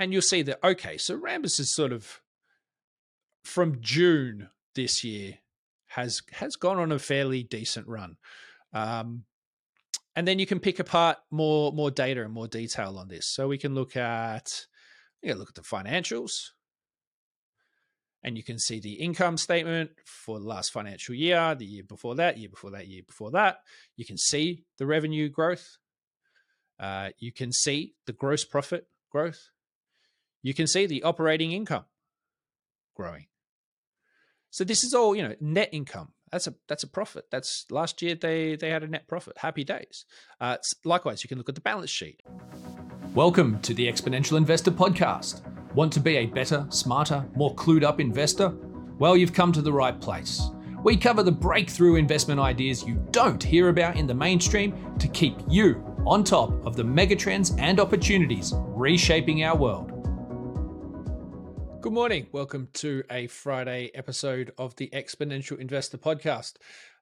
and you'll see that okay, so Rambus is sort of from June this year has has gone on a fairly decent run. Um, and then you can pick apart more more data and more detail on this. So we can look at you look at the financials, and you can see the income statement for the last financial year, the year before that, year before that, year before that. You can see the revenue growth. Uh, you can see the gross profit growth. You can see the operating income growing. So this is all you know net income. That's a that's a profit. That's last year they they had a net profit. Happy days. Uh, likewise, you can look at the balance sheet. Welcome to the Exponential Investor Podcast. Want to be a better, smarter, more clued up investor? Well, you've come to the right place. We cover the breakthrough investment ideas you don't hear about in the mainstream to keep you on top of the megatrends and opportunities reshaping our world. Good morning. Welcome to a Friday episode of the Exponential Investor Podcast.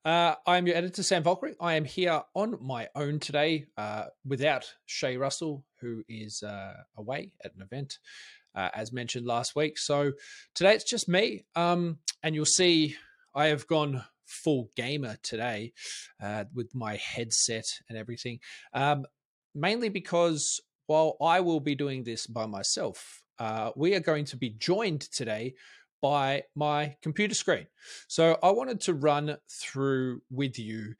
Uh, I'm your editor, Sam Volkering. I am here on my own today uh, without Shae Russell, who is uh, away at an event, uh, as mentioned last week. So today it's just me. Um, and you'll see I have gone full gamer today uh, with my headset and everything, um, mainly because while I will be doing this by myself, uh, we are going to be joined today by my computer screen. So I wanted to run through with you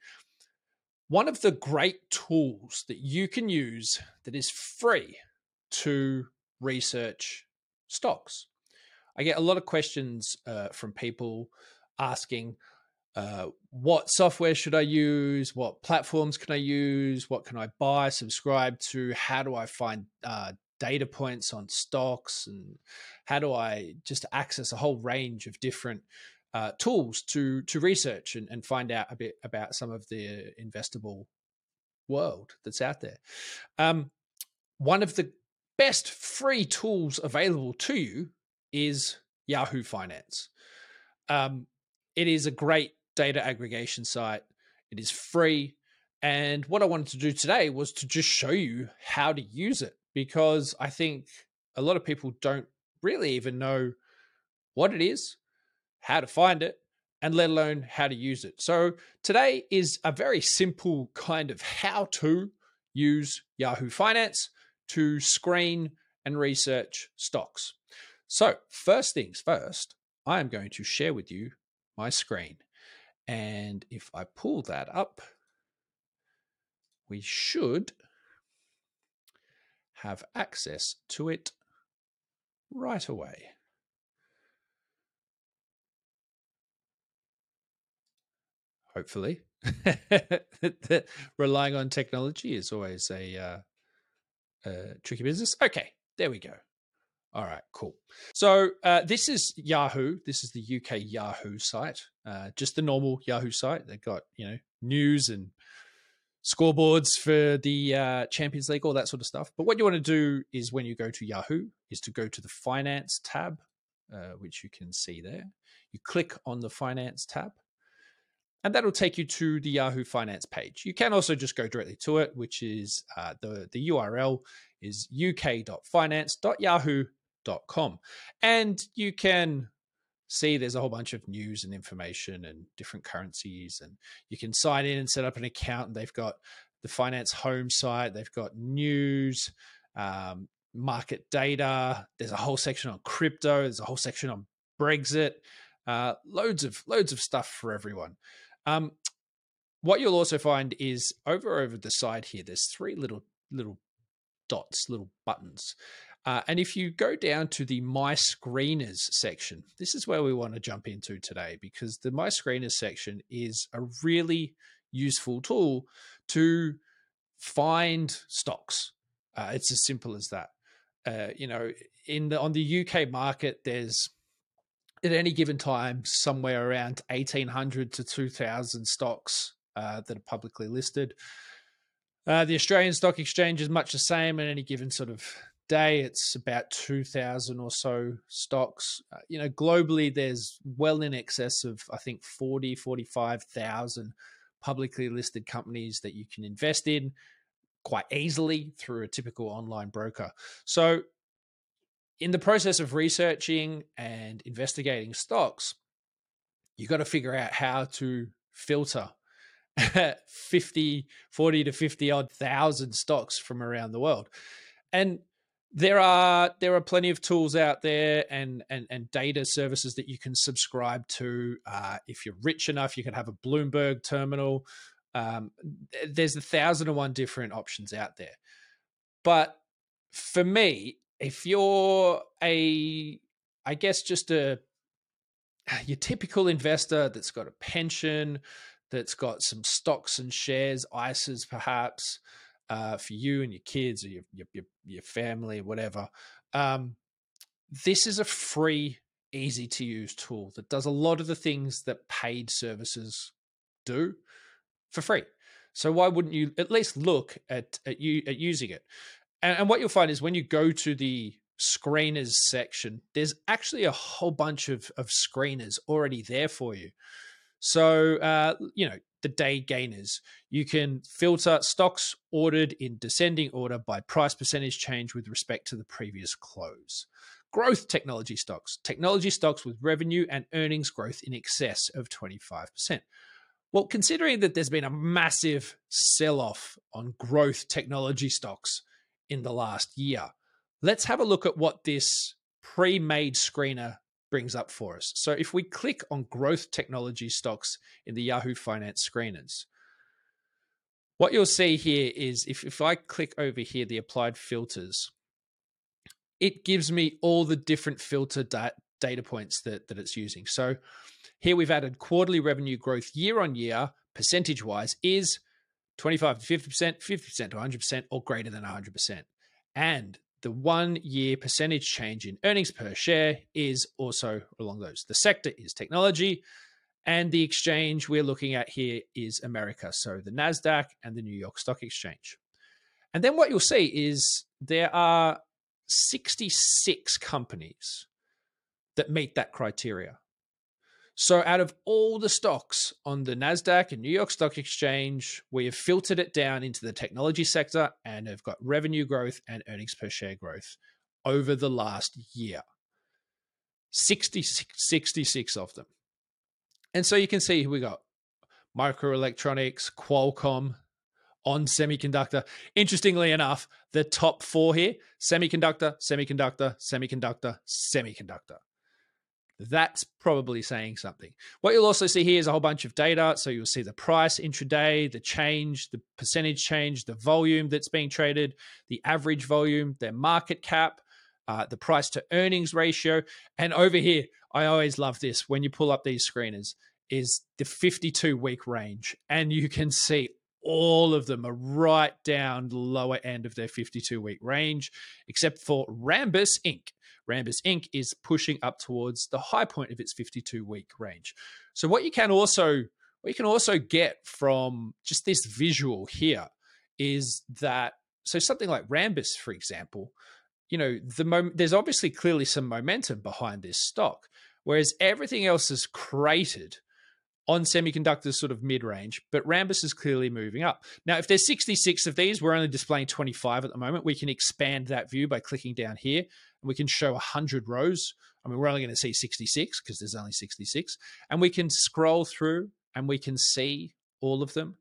one of the great tools that you can use that is free to research stocks. I get a lot of questions uh, from people asking, uh, what software should I use? What platforms can I use? What can I buy, subscribe to? How do I find uh, data points on stocks and how do I just access a whole range of different uh, tools to to research and, and find out a bit about some of the investable world that's out there. Um, one of the best free tools available to you is Yahoo Finance. Um, it is a great data aggregation site. It is free. And what I wanted to do today was to just show you how to use it because I think a lot of people don't really even know what it is, how to find it, and let alone how to use it. So today is a very simple kind of how to use Yahoo Finance to screen and research stocks. So, first things first, I am going to share with you my screen. And if I pull that up, we should have access to it right away. Hopefully. Relying on technology is always a, uh, a tricky business. Okay, there we go. All right, cool. So uh, this is Yahoo. This is the UK Yahoo site, uh, just the normal Yahoo site. They've got you know news and scoreboards for the uh, Champions League, all that sort of stuff. But what you want to do is when you go to Yahoo, is to go to the Finance tab, uh, which you can see there. You click on the Finance tab, and that'll take you to the Yahoo Finance page. You can also just go directly to it, which is uh, the the URL is uk.finance.yahoo.com, and you can see there's a whole bunch of news and information and different currencies and you can sign in and set up an account and they've got the finance home site they've got news um, market data there's a whole section on crypto there's a whole section on brexit uh, loads of loads of stuff for everyone. Um, what you'll also find is over over the side here there's three little little dots little buttons uh, and if you go down to the My Screeners section, this is where we want to jump into today because the My Screeners section is a really useful tool to find stocks. Uh, it's as simple as that. Uh, you know, in the on the UK market, there's at any given time somewhere around 1800 to 2000 stocks uh, that are publicly listed. Uh, the Australian Stock Exchange is much the same at any given sort of day it's about 2000 or so stocks uh, you know globally there's well in excess of i think 40 45,000 publicly listed companies that you can invest in quite easily through a typical online broker so in the process of researching and investigating stocks, you got to figure out how to filter 50, 40 to 50 odd thousand stocks from around the world. And there are there are plenty of tools out there and and, and data services that you can subscribe to. Uh, if you're rich enough, you can have a Bloomberg terminal. Um, there's a thousand and one different options out there. But for me, if you're a, I guess just a your typical investor that's got a pension, that's got some stocks and shares, ISAs perhaps, uh, for you and your kids or your your your, family, whatever. Um, this is a free, easy to use tool that does a lot of the things that paid services do for free. So why wouldn't you at least look at at you at using it? And, and what you'll find is when you go to the screeners section, there's actually a whole bunch of of screeners already there for you. So uh, you know the day gainers. You can filter stocks ordered in descending order by price percentage change with respect to the previous close. Growth technology stocks, technology stocks with revenue and earnings growth in excess of 25%. Well, considering that there's been a massive sell off on growth technology stocks in the last year, let's have a look at what this pre made screener brings up for us. So if we click on growth technology stocks in the Yahoo Finance screeners, what you'll see here is if, if I click over here, the applied filters, it gives me all the different filter da- data points that, that it's using. So here we've added quarterly revenue growth year on year, percentage wise, is 25 to 50%, 50% to 100%, or greater than 100%. And the one year percentage change in earnings per share is also along those. The sector is technology, and the exchange we're looking at here is America. So the NASDAQ and the New York Stock Exchange. And then what you'll see is there are 66 companies that meet that criteria. So, out of all the stocks on the NASDAQ and New York Stock Exchange, we have filtered it down into the technology sector and have got revenue growth and earnings per share growth over the last year. 66, 66 of them. And so you can see we got microelectronics, Qualcomm, on semiconductor. Interestingly enough, the top four here semiconductor, semiconductor, semiconductor, semiconductor. That's probably saying something. What you'll also see here is a whole bunch of data. So you'll see the price intraday, the change, the percentage change, the volume that's being traded, the average volume, their market cap, uh, the price to earnings ratio. And over here, I always love this when you pull up these screeners, is the 52 week range. And you can see all of them are right down the lower end of their 52 week range, except for Rambus Inc. Rambus Inc. is pushing up towards the high point of its 52 week range. So what you can also what you can also get from just this visual here is that so something like Rambus, for example, you know, the mom- there's obviously clearly some momentum behind this stock, whereas everything else is created on semiconductors sort of mid-range, but Rambus is clearly moving up. Now, if there's 66 of these, we're only displaying 25 at the moment. We can expand that view by clicking down here, and we can show 100 rows. I mean, we're only going to see 66 because there's only 66, and we can scroll through and we can see all of them.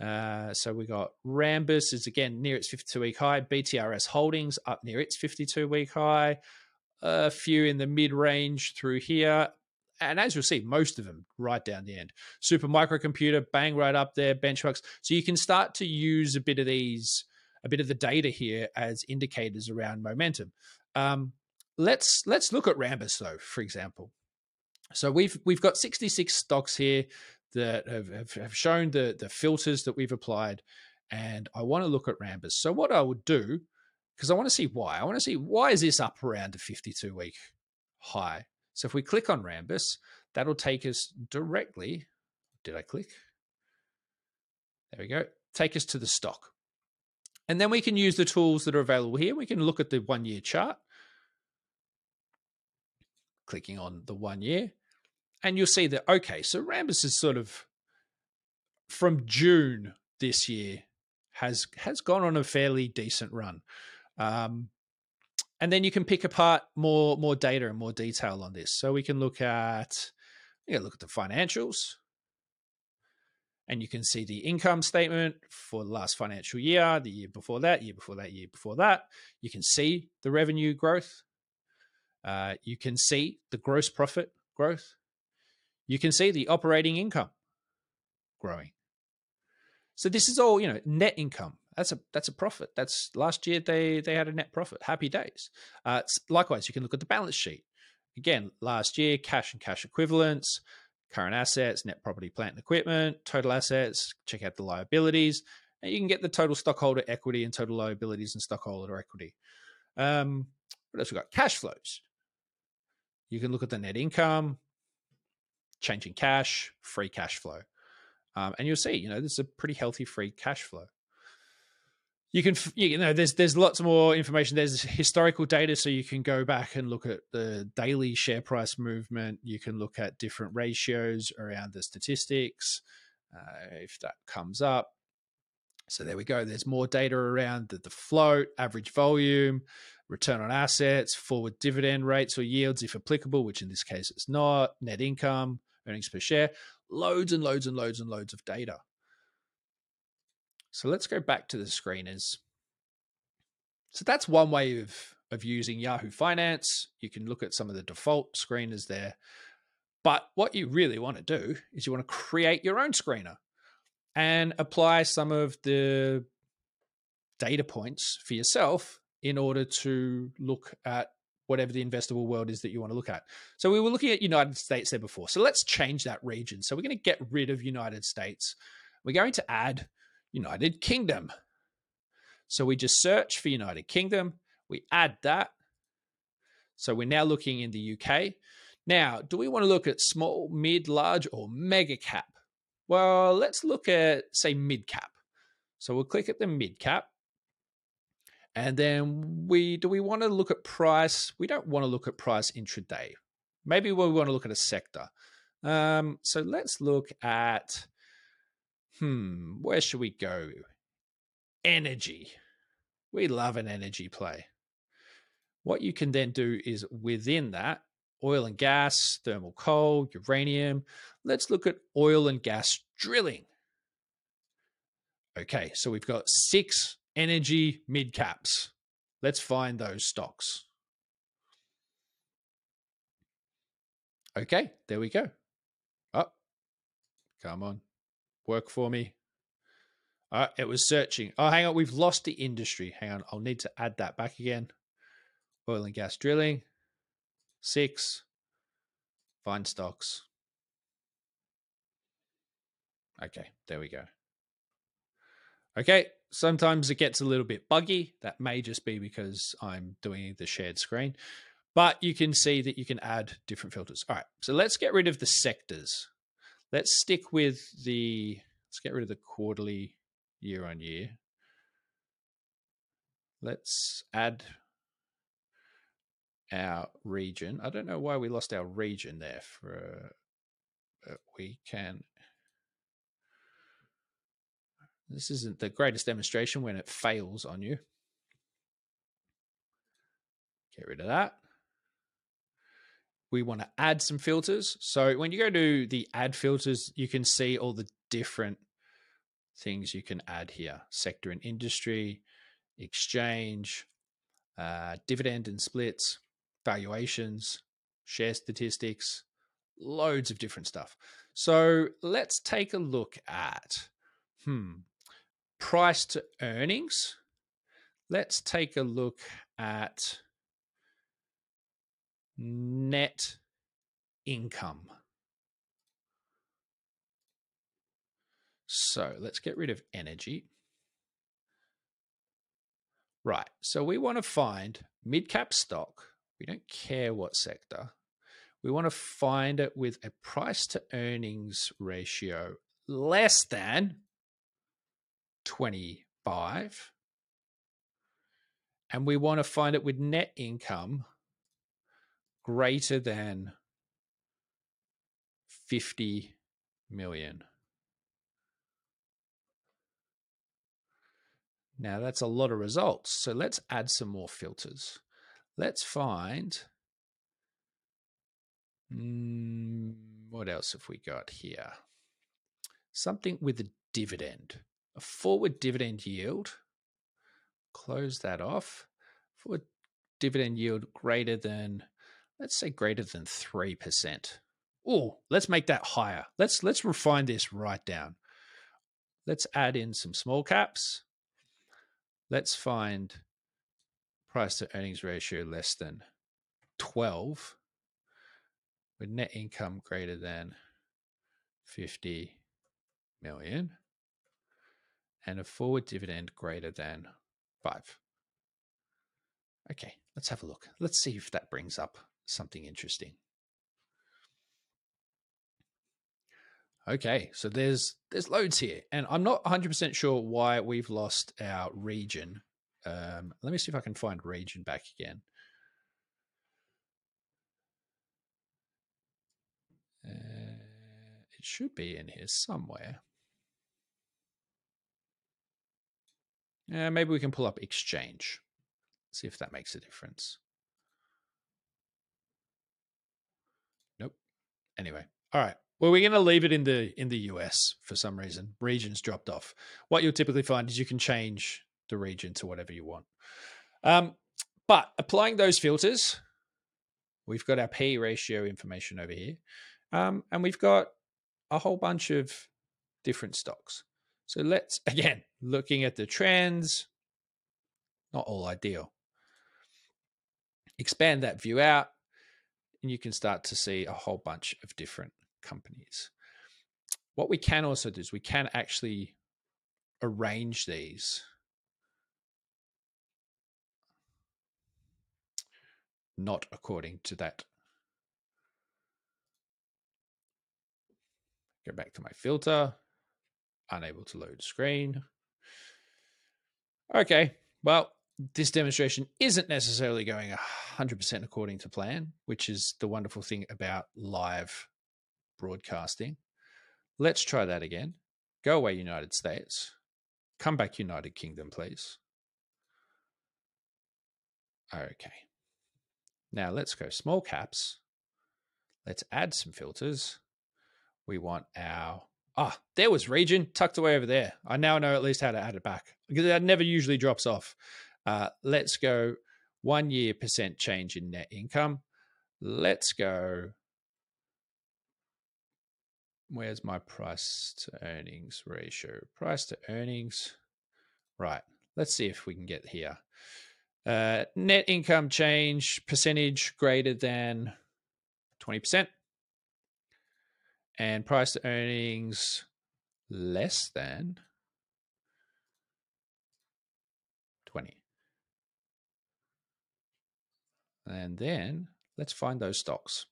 Uh, so we got Rambus is again near its 52 week high, BTRS Holdings up near its 52 week high, a few in the mid range through here, and as you'll see, most of them right down the end. Super microcomputer, bang right up there, benchmarks. So you can start to use a bit of these, a bit of the data here as indicators around momentum. Um, let's let's look at Rambus though, for example. So we've we've got 66 stocks here that have, have, shown the the filters that we've applied, and I want to look at Rambus. So what I would do, because I want to see why. I want to see why is this up around a 52 week high so if we click on Rambus, that'll take us directly. Did I click? There we go. Take us to the stock. And then we can use the tools that are available here. We can look at the one year chart. Clicking on the one year. And you'll see that, okay, so Rambus is sort of from June this year has has gone on a fairly decent run. Um, and then you can pick apart more more data and more detail on this. So we can look at you look at the financials, and you can see the income statement for the last financial year, the year before that, year before that, year before that. You can see the revenue growth. Uh, you can see the gross profit growth. You can see the operating income growing. So this is all you know net income. That's a that's a profit. That's last year they they had a net profit. Happy days. Uh, likewise, you can look at the balance sheet. Again, last year cash and cash equivalents, current assets, net property, plant and equipment, total assets. Check out the liabilities, and you can get the total stockholder equity and total liabilities and stockholder equity. Um, what else we got? Cash flows. You can look at the net income, change in cash, free cash flow. Um, and you'll see, you know, this is a pretty healthy free cash flow. You can, you know, there's there's lots more information. There's historical data, so you can go back and look at the daily share price movement. You can look at different ratios around the statistics, uh, if that comes up. So there we go. There's more data around the, the float, average volume, return on assets, forward dividend rates or yields, if applicable, which in this case it's not, net income, earnings per share, loads and loads and loads and loads of data. So let's go back to the screeners. So that's one way of, of using Yahoo Finance. You can look at some of the default screeners there. But what you really want to do is you want to create your own screener and apply some of the data points for yourself in order to look at whatever the investable world is that you want to look at. So we were looking at United States there before. So let's change that region. So we're going to get rid of United States. We're going to add United Kingdom. So we just search for United Kingdom. We add that. So we're now looking in the UK. Now, do we want to look at small, mid, large, or mega cap? Well, let's look at, say, mid cap. So we'll click at the mid cap. And then we do we want to look at price? We don't want to look at price intraday. Maybe we want to look at a sector. Um, so let's look at hmm, where should we go? Energy. We love an energy play. What you can then do is within that, oil and gas, thermal coal, uranium. Let's look at oil and gas drilling. Okay, so we've got six energy mid caps. Let's find those stocks. Okay, there we go. Oh, come on. Work for me. Uh, it was searching. Oh, hang on. We've lost the industry. Hang on. I'll need to add that back again. Oil and gas drilling. Six. Find stocks. Okay, there we go. Okay, sometimes it gets a little bit buggy. That may just be because I'm doing the shared screen. But you can see that you can add different filters. All right, so let's get rid of the sectors. Let's stick with the, let's get rid of the quarterly year on year. Let's add our region. I don't know why we lost our region there for, we can this isn't the greatest demonstration when it fails on you. Get rid of that. We want to add some filters. So when you go to the add filters, you can see all the different things you can add here. Sector and industry, exchange, uh, dividend and splits, valuations, share statistics, loads of different stuff. So let's take a look at, hmm, price to earnings, let's take a look at net income. So let's get rid of energy. Right, so we want to find mid cap stock. We don't care what sector. We want to find it with a price to earnings ratio less than 25 and we want to find it with net income greater than 50 million. Now that's a lot of results. So let's add some more filters. let's find mm, what else have we got here? Something with a dividend, a forward dividend yield. Close that off. Forward dividend yield greater than, let's say greater than 3%. Oh, let's make that higher. Let's let's refine this right down. Let's add in some small caps. Let's find price to earnings ratio less than 12 with net income greater than 50 million and a forward dividend greater than 5. Okay, let's have a look. Let's see if that brings up something interesting. Okay, so there's there's loads here, and I'm not 100% sure why we've lost our region. Um, let me see if I can find region back again. Uh, it should be in here somewhere. Uh, maybe we can pull up exchange, see if that makes a difference. Anyway, all right. Well, we're going to leave it in the in the US for some reason. Regions dropped off. What you'll typically find is you can change the region to whatever you want. Um, but applying those filters, we've got our P ratio information over here, um, and we've got a whole bunch of different stocks. So let's again looking at the trends. Not all ideal. Expand that view out, and you can start to see a whole bunch of different companies. What we can also do is we can actually arrange these not according to that. Go back to my filter, unable to load screen. Okay, well, this demonstration isn't necessarily going 100% according to plan, which is the wonderful thing about live broadcasting. Let's try that again. Go away, United States. Come back, United Kingdom, please. Okay. Now let's go small caps. Let's add some filters. We want our, ah, there was region tucked away over there. I now know at least how to add it back because that never usually drops off. Uh, let's go one year percent change in net income. Let's go where's my price to earnings ratio? Price to earnings. Right. Let's see if we can get here. Uh, net income change percentage greater than 20%. And price to earnings less than 20. And then let's find those stocks.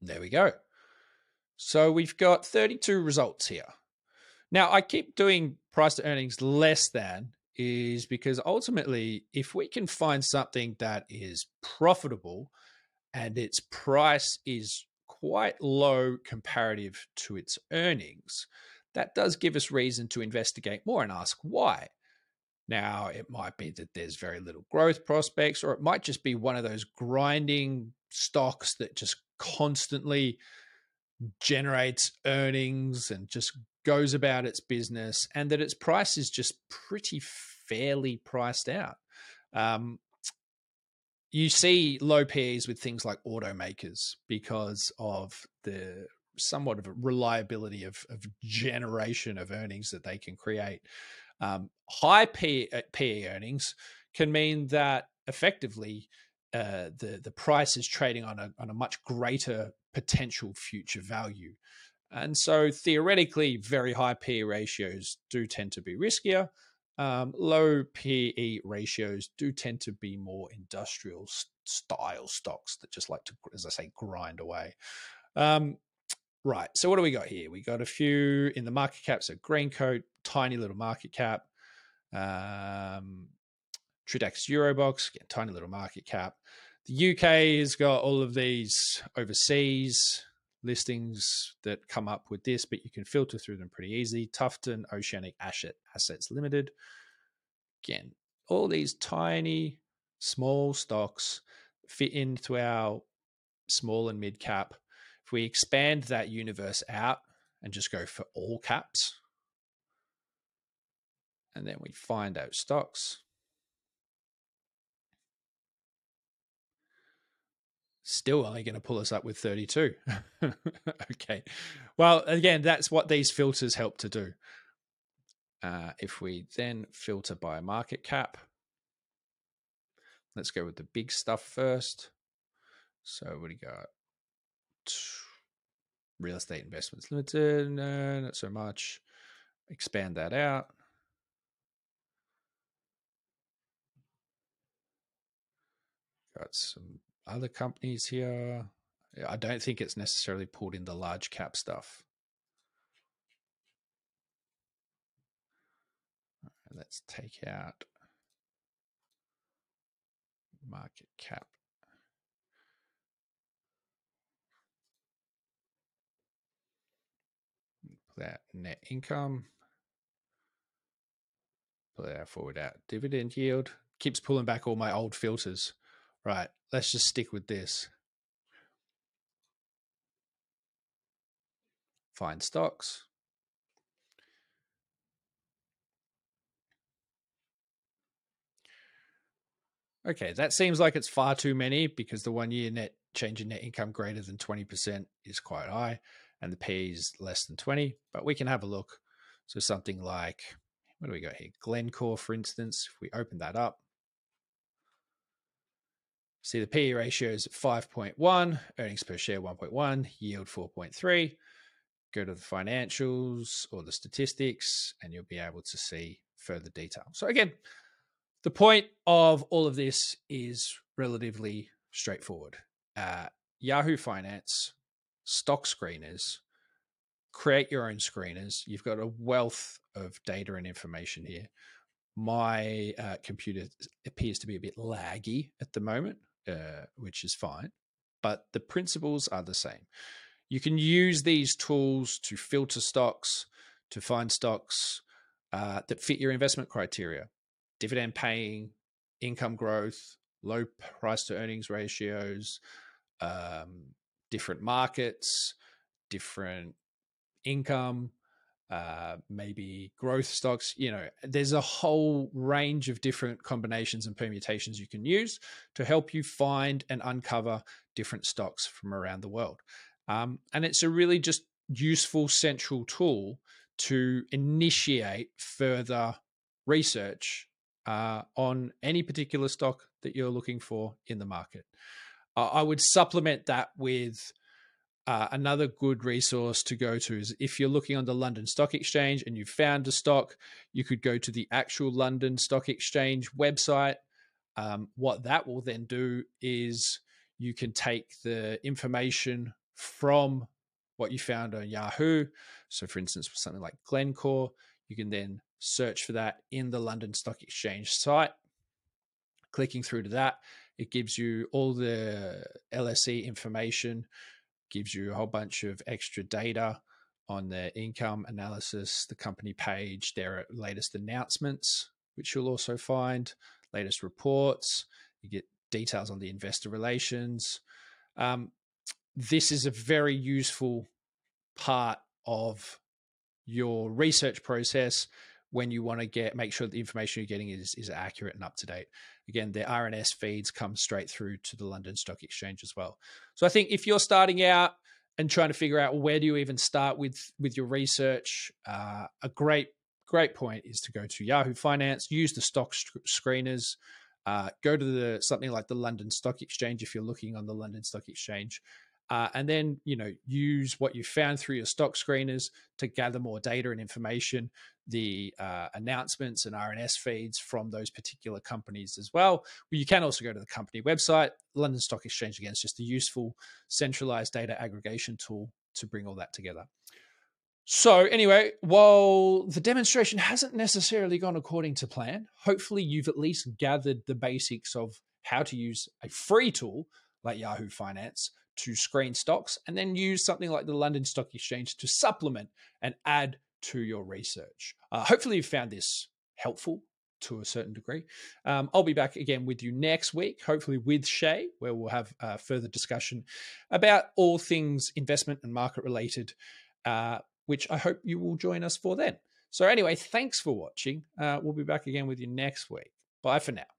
There we go. So we've got 32 results here. Now, I keep doing price to earnings less than is because ultimately, if we can find something that is profitable and its price is quite low comparative to its earnings, that does give us reason to investigate more and ask why. Now, it might be that there's very little growth prospects, or it might just be one of those grinding stocks that just constantly generates earnings and just goes about its business, and that its price is just pretty fairly priced out. Um, you see low PEs with things like automakers because of the somewhat of a reliability of, of generation of earnings that they can create. Um, high PE, PE earnings can mean that effectively uh, the the price is trading on a on a much greater potential future value. And so theoretically, very high PE ratios do tend to be riskier. Um, low PE ratios do tend to be more industrial style stocks that just like to, as I say, grind away. Um, right. So what do we got here? We got a few in the market cap. So Greencoat, tiny little market cap. Um, Tritax EuroBox, again, tiny little market cap. The UK has got all of these overseas listings that come up with this, but you can filter through them pretty easy. Tufton Oceanic Asset Assets Limited. Again, all these tiny, small stocks fit into our small and mid cap. We expand that universe out and just go for all caps, and then we find out stocks. Still only going to pull us up with 32. okay. Well, again, that's what these filters help to do. Uh, if we then filter by market cap, let's go with the big stuff first. So, what do you got? Real estate investments limited, no, not so much. Expand that out. Got some other companies here. I don't think it's necessarily pulled in the large cap stuff. let's take out market cap. That net income. Pull that forward out. Dividend yield. Keeps pulling back all my old filters. Right, let's just stick with this. Find stocks. Okay, that seems like it's far too many because the one year net change in net income greater than 20% is quite high and the P is less than 20, but we can have a look. So something like, what do we got here? Glencore, for instance, if we open that up, see the PE ratio is 5.1, earnings per share 1.1, yield 4.3. Go to the financials or the statistics, and you'll be able to see further detail. So again, the point of all of this is relatively straightforward. Uh, Yahoo Finance, stock screeners, create your own screeners. You've got a wealth of data and information here. My uh, computer appears to be a bit laggy at the moment, uh, which is fine, but the principles are the same. You can use these tools to filter stocks, to find stocks uh, that fit your investment criteria dividend paying, income growth, low price to earnings ratios, um, different markets, different income, uh, maybe growth stocks. You know, there's a whole range of different combinations and permutations you can use to help you find and uncover different stocks from around the world. Um, and it's a really just useful central tool to initiate further research uh, on any particular stock that you're looking for in the market. I would supplement that with uh, another good resource to go to is if you're looking on the London Stock Exchange and you found a stock, you could go to the actual London Stock Exchange website. Um, what that will then do is you can take the information from what you found on Yahoo. So, for instance, something like Glencore, you can then search for that in the London Stock Exchange site. Clicking through to that, it gives you all the LSE information, gives you a whole bunch of extra data on their income analysis, the company page, their latest announcements, which you'll also find, latest reports. You get details on the investor relations. Um, this is a very useful part of your research process when you want to get make sure the information you're getting is is accurate and up to date. Again, the RNS feeds come straight through to the London Stock Exchange as well. So I think if you're starting out and trying to figure out where do you even start with with your research, uh, a great great point is to go to Yahoo Finance, use the stock screeners. Uh, go to the something like the London Stock Exchange if you're looking on the London Stock Exchange, uh, and then you know use what you found through your stock screeners to gather more data and information the uh, announcements and rns feeds from those particular companies as well you can also go to the company website. London stock exchange again is just a useful centralized data aggregation tool to bring all that together. So anyway while the demonstration hasn't necessarily gone according to plan hopefully you've at least gathered the basics of how to use a free tool like yahoo finance to screen stocks and then use something like the London Stock Exchange to supplement and add to your research. Uh, hopefully, you found this helpful to a certain degree. Um, I'll be back again with you next week, hopefully with Shae, where we'll have uh, further discussion about all things investment and market related, uh, which I hope you will join us for then. So, anyway, thanks for watching. Uh, we'll be back again with you next week. Bye for now.